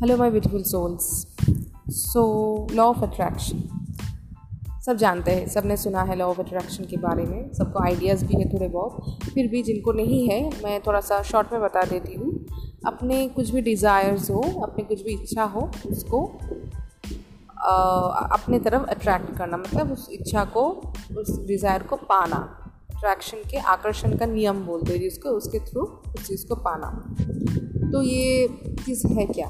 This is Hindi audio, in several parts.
Hello my beautiful souls so law of attraction सब जानते हैं सबने सुना है लॉ ऑफ़ अट्रैक्शन के बारे में। सबको आइडियाज़ भी है थोड़े बहुत। फिर भी जिनको नहीं है मैं थोड़ा सा शॉर्ट में बता देती हूँ। अपने कुछ भी डिज़ायर्स हो अपने कुछ भी इच्छा हो उसको आ, अपने तरफ़ अट्रैक्ट करना। मतलब उस इच्छा को उस डिज़ायर को पाना। अट्रैक्शन के आकर्षण का नियम बोलते हैं जिसको उसके थ्रू उस चीज़ को पाना। तो ये चीज़ है क्या?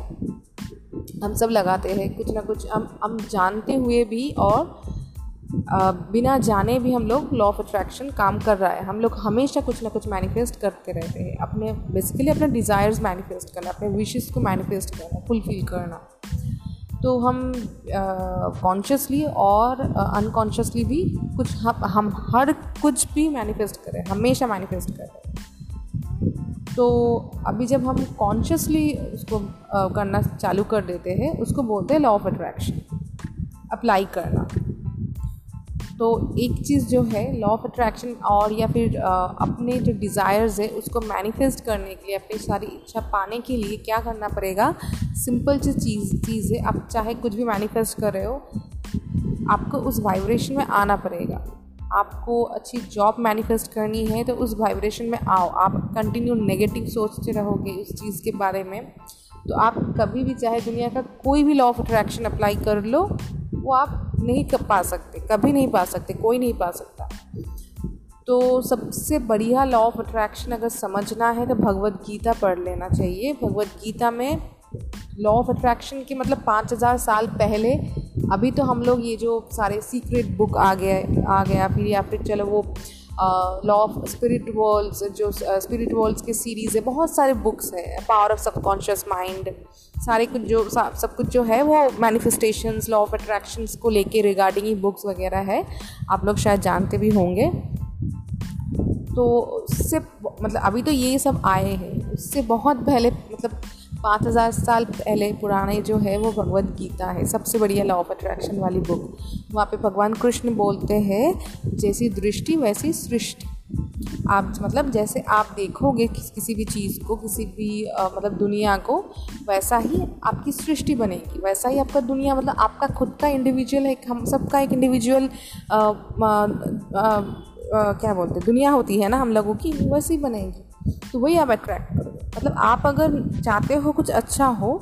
हम सब लगाते हैं कुछ ना कुछ हम हम जानते हुए भी और आ, बिना जाने भी हम लोग लॉ ऑफ़ अट्रैक्शन काम कर रहा है। हम लोग हमेशा कुछ ना कुछ मैनिफेस्ट करते रहते हैं। अपने बेसिकली अपने डिज़ायर्स मैनिफेस्ट करना अपने विशेस को मैनिफेस्ट करना फुलफिल करना। तो हम कॉन्शियसली और अनकॉन्शियसली भी कुछ हम हम हर कुछ भी मैनिफेस्ट करें हमेशा मैनिफेस्ट करें। तो अभी जब हम कॉन्शियसली उसको करना चालू कर देते हैं, उसको बोलते हैं लॉ ऑफ़ अट्रैक्शन अप्लाई करना। तो एक चीज़ जो है लॉ ऑफ़ अट्रैक्शन और या फिर अपने जो डिज़ायर्स है, उसको मैनिफेस्ट करने के लिए, अपनी सारी इच्छा पाने के लिए क्या करना पड़ेगा? सिंपल सी चीज़ चीज़ है आप चाहे कुछ भी मैनिफेस्ट कर रहे हो, आपको उस वाइब्रेशन में आना पड़ेगा। आपको अच्छी जॉब मैनिफेस्ट करनी है तो उस वाइब्रेशन में आओ। आप कंटिन्यू नेगेटिव सोचते रहोगे उस चीज़ के बारे में। तो आप कभी भी चाहे दुनिया का कोई भी लॉ ऑफ़ अट्रैक्शन अप्लाई कर लो, वो आप नहीं कर पा सकते, कभी नहीं पा सकते, कोई नहीं पा सकता। तो सबसे बढ़िया लॉ ऑफ़ अट्रैक्शन अगर समझना है तो भगवत गीता पढ़ लेना चाहिए। भगवत गीता में लॉ ऑफ़ अट्रैक्शन के मतलब पाँच हज़ार साल पहले अभी तो हम लोग ये जो सारे सीक्रेट बुक आ गए आ गया, फिर या फिर चलो वो लॉ ऑफ़ स्पिरिट वर्ल्ड्स जो स्पिरिट वर्ल्ड्स की सीरीज़ है, बहुत सारे बुक्स हैं पावर ऑफ़ सबकॉन्शियस माइंड सारे कुछ जो सब कुछ जो है वो मैनिफेस्टेशंस लॉ ऑफ़ अट्रैक्शंस को लेके रिगार्डिंग ही बुक्स वगैरह है, आप लोग शायद जानते भी होंगे। तो उससे मतलब अभी तो ये सब आए हैं, उससे बहुत पहले मतलब पाँच हज़ार साल पहले पुराने जो है वो भगवत गीता है सबसे बढ़िया लॉ ऑफ़ अट्रैक्शन वाली बुक वहाँ पे भगवान कृष्ण बोलते हैं जैसी दृष्टि वैसी सृष्टि। आप मतलब जैसे आप देखोगे किस, किसी भी चीज़ को किसी भी आ, मतलब दुनिया को वैसा ही आपकी सृष्टि बनेगी। वैसा ही आपका दुनिया मतलब आपका खुद का इंडिविजुअल है हम सबका एक इंडिविजुअल क्या बोलते हैं दुनिया होती है ना हम लोगों की वैसी बनेगी। तो वही आप अट्रैक्ट मतलब आप अगर चाहते हो कुछ अच्छा हो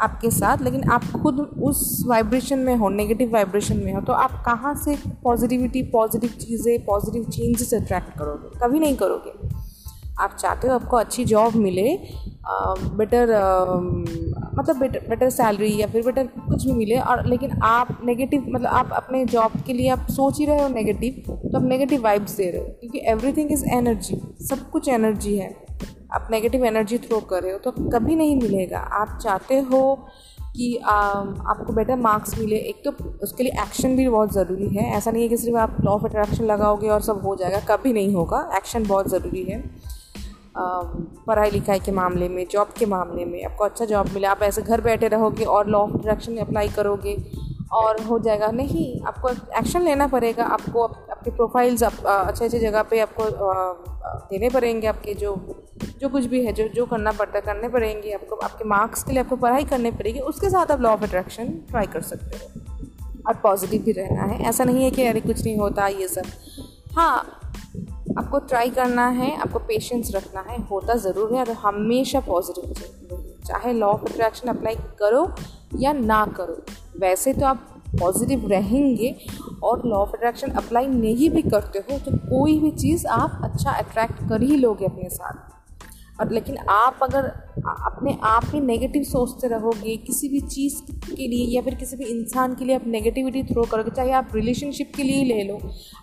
आपके साथ, लेकिन आप खुद उस वाइब्रेशन में हो नेगेटिव वाइब्रेशन में हो तो आप कहाँ से पॉजिटिविटी पॉजिटिव चीज़ें पॉजिटिव चेंजेस अट्रैक्ट करोगे? कभी नहीं करोगे। आप चाहते हो आपको अच्छी जॉब मिले बेटर मतलब बेटर बेटर सैलरी या फिर बेटर कुछ भी मिले, और लेकिन आप नेगेटिव मतलब आप अपने जॉब के लिए आप सोच ही रहे हो नेगेटिव तो आप नेगेटिव वाइब्स दे रहे हो, क्योंकि एवरीथिंग इज़ एनर्जी सब कुछ एनर्जी है। आप नेगेटिव एनर्जी थ्रो कर रहे हो तो कभी नहीं मिलेगा। आप चाहते हो कि आ, आपको बेटर मार्क्स मिले एक तो उसके लिए एक्शन भी बहुत ज़रूरी है। ऐसा नहीं है कि सिर्फ़ आप लॉ ऑफ़ अट्रैक्शन लगाओगे और सब हो जाएगा कभी नहीं होगा। एक्शन बहुत ज़रूरी है। पढ़ाई लिखाई के मामले में जॉब के मामले में आपको अच्छा जॉब मिले आप ऐसे घर बैठे रहोगे और लॉ ऑफ़ अट्रैक्शन में अप्लाई करोगे और हो जाएगा। नहीं आपको एक्शन लेना पड़ेगा आपको आपके प्रोफाइल्स आप अच्छे अच्छे जगह पे आपको देने पड़ेंगे, आपके जो जो कुछ भी है, जो जो करना पड़ता है, करने पड़ेंगे, आपको, आपके मार्क्स के लिए आपको पढ़ाई करनी पड़ेगी, उसके साथ आप लॉ ऑफ़ अट्रैक्शन ट्राई कर सकते हो। और पॉजिटिव भी रहना है। ऐसा नहीं है कि, अरे, कुछ नहीं होता, ये सब। हाँ आपको ट्राई करना है, आपको पेशेंस रखना है, होता ज़रूर है और हमेशा पॉजिटिव चाहे लॉ ऑफ़ अट्रैक्शन अप्लाई करो या ना करो, वैसे तो आप पॉजिटिव रहेंगे और लॉ ऑफ़ अट्रैक्शन अप्लाई नहीं भी करते हो तो कोई भी चीज़ आप अच्छा अट्रैक्ट कर ही लोगे अपने साथ। और लेकिन आप अगर अपने आप ही नेगेटिव सोचते रहोगे, किसी भी चीज़ के लिए या फिर किसी भी इंसान के लिए आप नेगेटिविटी थ्रो करोगे, चाहे आप रिलेशनशिप के लिए ही ले लो,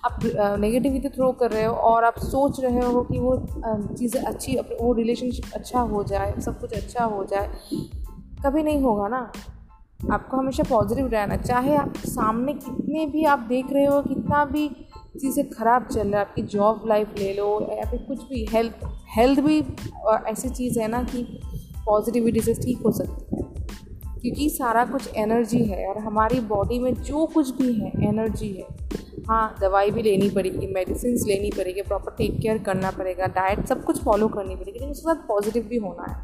आप नेगेटिविटी थ्रो कर रहे हो और आप सोच रहे हो कि वो चीज़ें अच्छी वो रिलेशनशिप अच्छा हो जाए, सब कुछ अच्छा हो जाए, कभी नहीं होगा ना। आपको हमेशा पॉजिटिव रहना। चाहे आप सामने कितने भी आप देख रहे हो, कितना भी चीज़ें ख़राब चल रहा है, आपकी जॉब लाइफ ले लो या फिर कुछ भी हेल्थ हेल्थ भी ऐसी चीज़ है ना कि पॉजिटिविटी से ठीक हो सकती है। क्योंकि सारा कुछ एनर्जी है और हमारी बॉडी में जो कुछ भी है एनर्जी है हाँ दवाई भी लेनी पड़ेगी मेडिसिन लेनी पड़ेगी प्रॉपर टेक केयर करना पड़ेगा डाइट सब कुछ फॉलो करनी पड़ेगी लेकिन उसके साथ पॉजिटिव भी होना है।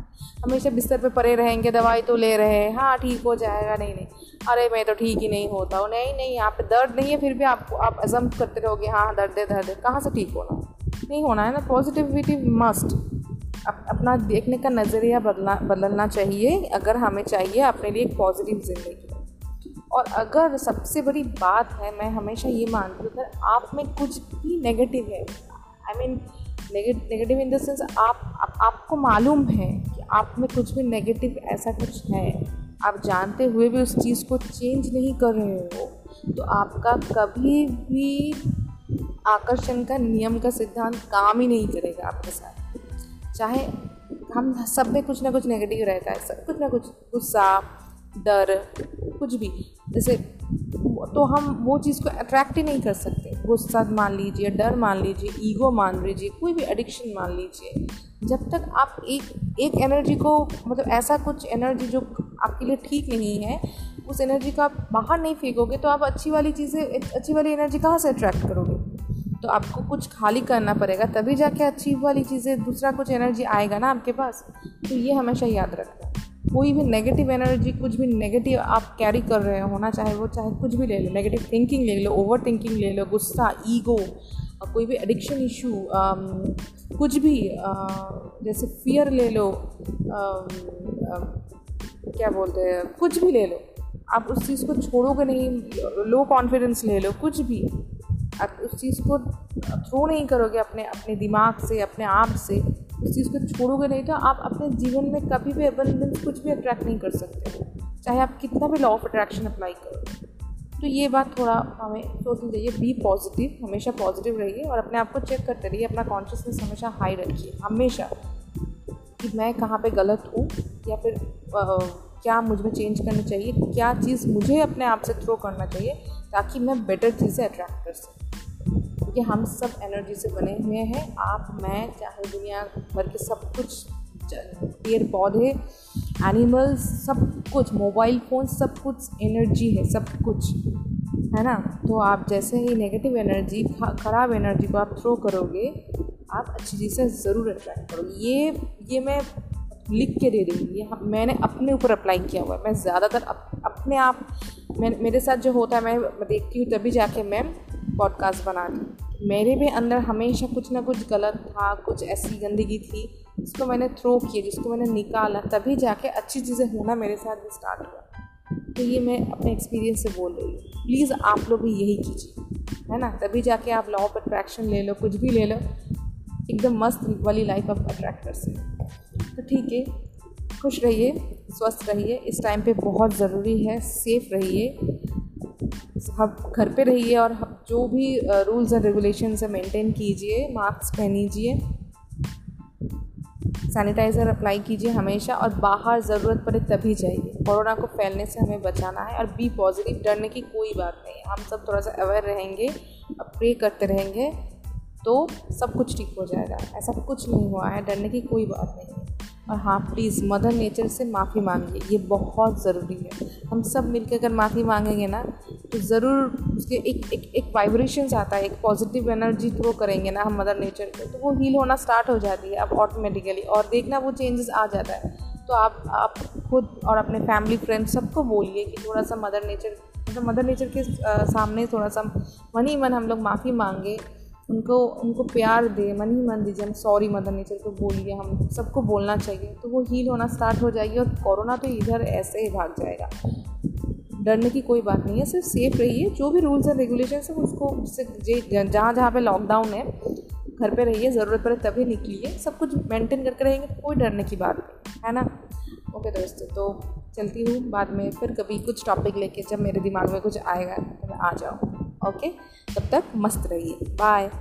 हमेशा बिस्तर पे पड़े रहेंगे दवाई तो ले रहे हैं हाँ ठीक हो जाएगा नहीं नहीं। अरे मैं तो ठीक ही नहीं होता हूँ नहीं नहीं यहाँ पे दर्द नहीं है फिर भी आपको आप अजम करते रहोगे हाँ दर्द है दर्द है कहाँ से ठीक होना नहीं होना है ना पॉजिटिविटी मस्ट अप, अपना देखने का नज़रिया बदलना बदलना चाहिए अगर हमें चाहिए अपने लिए एक पॉजिटिव ज़िंदगी। और अगर सबसे बड़ी बात है मैं हमेशा ये मानती हूँ अगर आप में कुछ भी नेगेटिव है I mean negative in the sense आप, आप आपको मालूम है कि आप में कुछ भी नेगेटिव ऐसा कुछ है। आप जानते हुए भी उस चीज़ को चेंज नहीं कर रहे हो तो आपका कभी भी आकर्षण का नियम का सिद्धांत काम ही नहीं करेगा आपके साथ। चाहे हम सब में कुछ ना कुछ नेगेटिव रहता है सब कुछ ना कुछ गुस्सा डर कुछ भी। जैसे तो हम वो चीज़ को अट्रैक्ट ही नहीं कर सकते। गुस्सा मान लीजिए, डर मान लीजिए ईगो मान लीजिए, कोई भी एडिक्शन मान लीजिए। जब तक आप एक एक एनर्जी को मतलब ऐसा कुछ एनर्जी जो आपके लिए ठीक नहीं है, उस एनर्जी को आप बाहर नहीं फेंकोगे तो आप अच्छी वाली चीज़ें, अच्छी वाली एनर्जी कहाँ से अट्रैक्ट करोगे? तो आपको कुछ खाली करना पड़ेगा, तभी जाके अच्छी वाली चीज़ें, दूसरा कुछ एनर्जी आएगा ना आपके पास? तो ये हमेशा याद रखना। कोई भी नेगेटिव एनर्जी कुछ भी नेगेटिव आप कैरी कर रहे हो ना चाहे वो चाहे कुछ भी ले लो नेगेटिव थिंकिंग ले लो ओवर थिंकिंग ले लो गुस्सा ईगो कोई भी एडिक्शन इशू कुछ भी आ, जैसे फियर ले लो आ, आ, क्या बोलते हैं कुछ भी ले लो आप उस चीज़ को छोड़ोगे नहीं लो कॉन्फिडेंस ले लो कुछ भी आप उस चीज़ को थ्रो नहीं करोगे अपने अपने दिमाग से अपने आप से। उस चीज़ को छोड़ोगे नहीं तो आप अपने जीवन में कभी भी अबंडेंस कुछ भी अट्रैक्ट नहीं कर सकते। चाहे आप कितना भी लॉ ऑफ़ अट्रैक्शन अप्लाई करो। तो ये बात थोड़ा हमें सोचनी चाहिए। बी पॉजिटिव हमेशा पॉजिटिव रहिए और अपने आप को चेक करते रहिए। अपना कॉन्शियसनेस हमेशा हाई रखिए। हमेशा। कि मैं कहाँ पे गलत हूँ? या फिर आ, क्या मुझमें चेंज करनी चाहिए? क्या चीज़ मुझे अपने आप से थ्रो करना चाहिए? ताकि मैं बेटर चीज़ें अट्रैक्ट कर सकूँ। क्योंकि हम सब एनर्जी से बने हुए हैं। आप मैं चाहे दुनिया भर के सब कुछ पेड़ पौधे एनिमल्स सब कुछ मोबाइल फ़ोन सब कुछ एनर्जी है सब कुछ। है ना? तो आप जैसे ही नेगेटिव एनर्जी ख़राब एनर्जी को आप थ्रो करोगे आप अच्छी चीज़ से ज़रूर अट्रैक्ट करोगे। ये ये मैं लिख के दे रही हूँ। ये मैंने अपने ऊपर अप्लाई किया हुआ है। मैं ज़्यादातर अप, अपने आप मैं मेरे साथ जो होता है मैं देखती हूँ तभी जाके मैं पॉडकास्ट बनाती मेरे भी अंदर हमेशा कुछ ना कुछ गलत था, कुछ ऐसी गंदगी थी, जिसको मैंने थ्रो किया, जिसको मैंने निकाला, तभी जाके अच्छी चीज़ें होना मेरे साथ भी स्टार्ट हुआ। तो ये मैं अपने एक्सपीरियंस से बोल रही हूँ। प्लीज़ आप लोग भी यही कीजिए, है ना? तभी जाके आप लॉ ऑफ़ अट्रैक्शन ले लो, कुछ भी ले लो, एकदम मस्त वाली लाइफ आप अट्रैक्ट कर सकते तो ठीक है, खुश रहिए, स्वस्थ रहिए, इस टाइम पे बहुत ज़रूरी है सेफ़ रहिए। आप घर पे रहिए और जो भी रूल्स एंड रेगुलेशन है मेंटेन कीजिए मास्क पहनीजिए सैनिटाइज़र अप्लाई कीजिए हमेशा और बाहर ज़रूरत पड़े तभी जाइए। कोरोना को फैलने से हमें बचाना है और बी पॉजिटिव डरने की कोई बात नहीं हम सब थोड़ा सा अवेयर रहेंगे और प्रे करते रहेंगे तो सब कुछ ठीक हो जाएगा। ऐसा कुछ नहीं हुआ है, डरने की कोई बात नहीं और हाँ प्लीज़ मदर नेचर से माफ़ी मांगिए। ये बहुत ज़रूरी है। हम सब मिलकर अगर माफ़ी मांगेंगे ना तो ज़रूर उसके एक एक एक वाइब्रेशंस आता है, एक पॉजिटिव एनर्जी थ्रो करेंगे ना हम मदर नेचर को तो वो हील होना स्टार्ट हो जाती है अब ऑटोमेटिकली और देखना वो चेंजेस आ जाता है। तो आप आप खुद और अपने फैमिली फ्रेंड्स सबको बोलिए कि थोड़ा सा मदर नेचर मतलब मदर नेचर के सामने थोड़ा सा मन ही मन हम लोग माफ़ी मांगे। उनको उनको प्यार दे, मन ही मन दीजिए, हम सॉरी मदर नेचर को बोलिए, हम सबको बोलना चाहिए तो वो हील होना स्टार्ट हो जाएगी और कोरोना तो इधर ऐसे ही भाग जाएगा। डरने की कोई बात नहीं है, सिर्फ़ सेफ़ रहिए, जो भी रूल्स एंड रेगुलेशन है उसको जहाँ जहाँ पे लॉकडाउन है, घर पे रहिए, ज़रूरत पड़े तभी निकलिए, सब कुछ मेंटेन करके रहेंगे, कोई डरने की बात नहीं, है ना? ओके दोस्तों तो चलती हूँ, बाद में फिर कभी कुछ टॉपिक लेके जब मेरे दिमाग में कुछ आएगा तो मैं आ जाऊँ। ओके? तब तक मस्त रहिए। बाय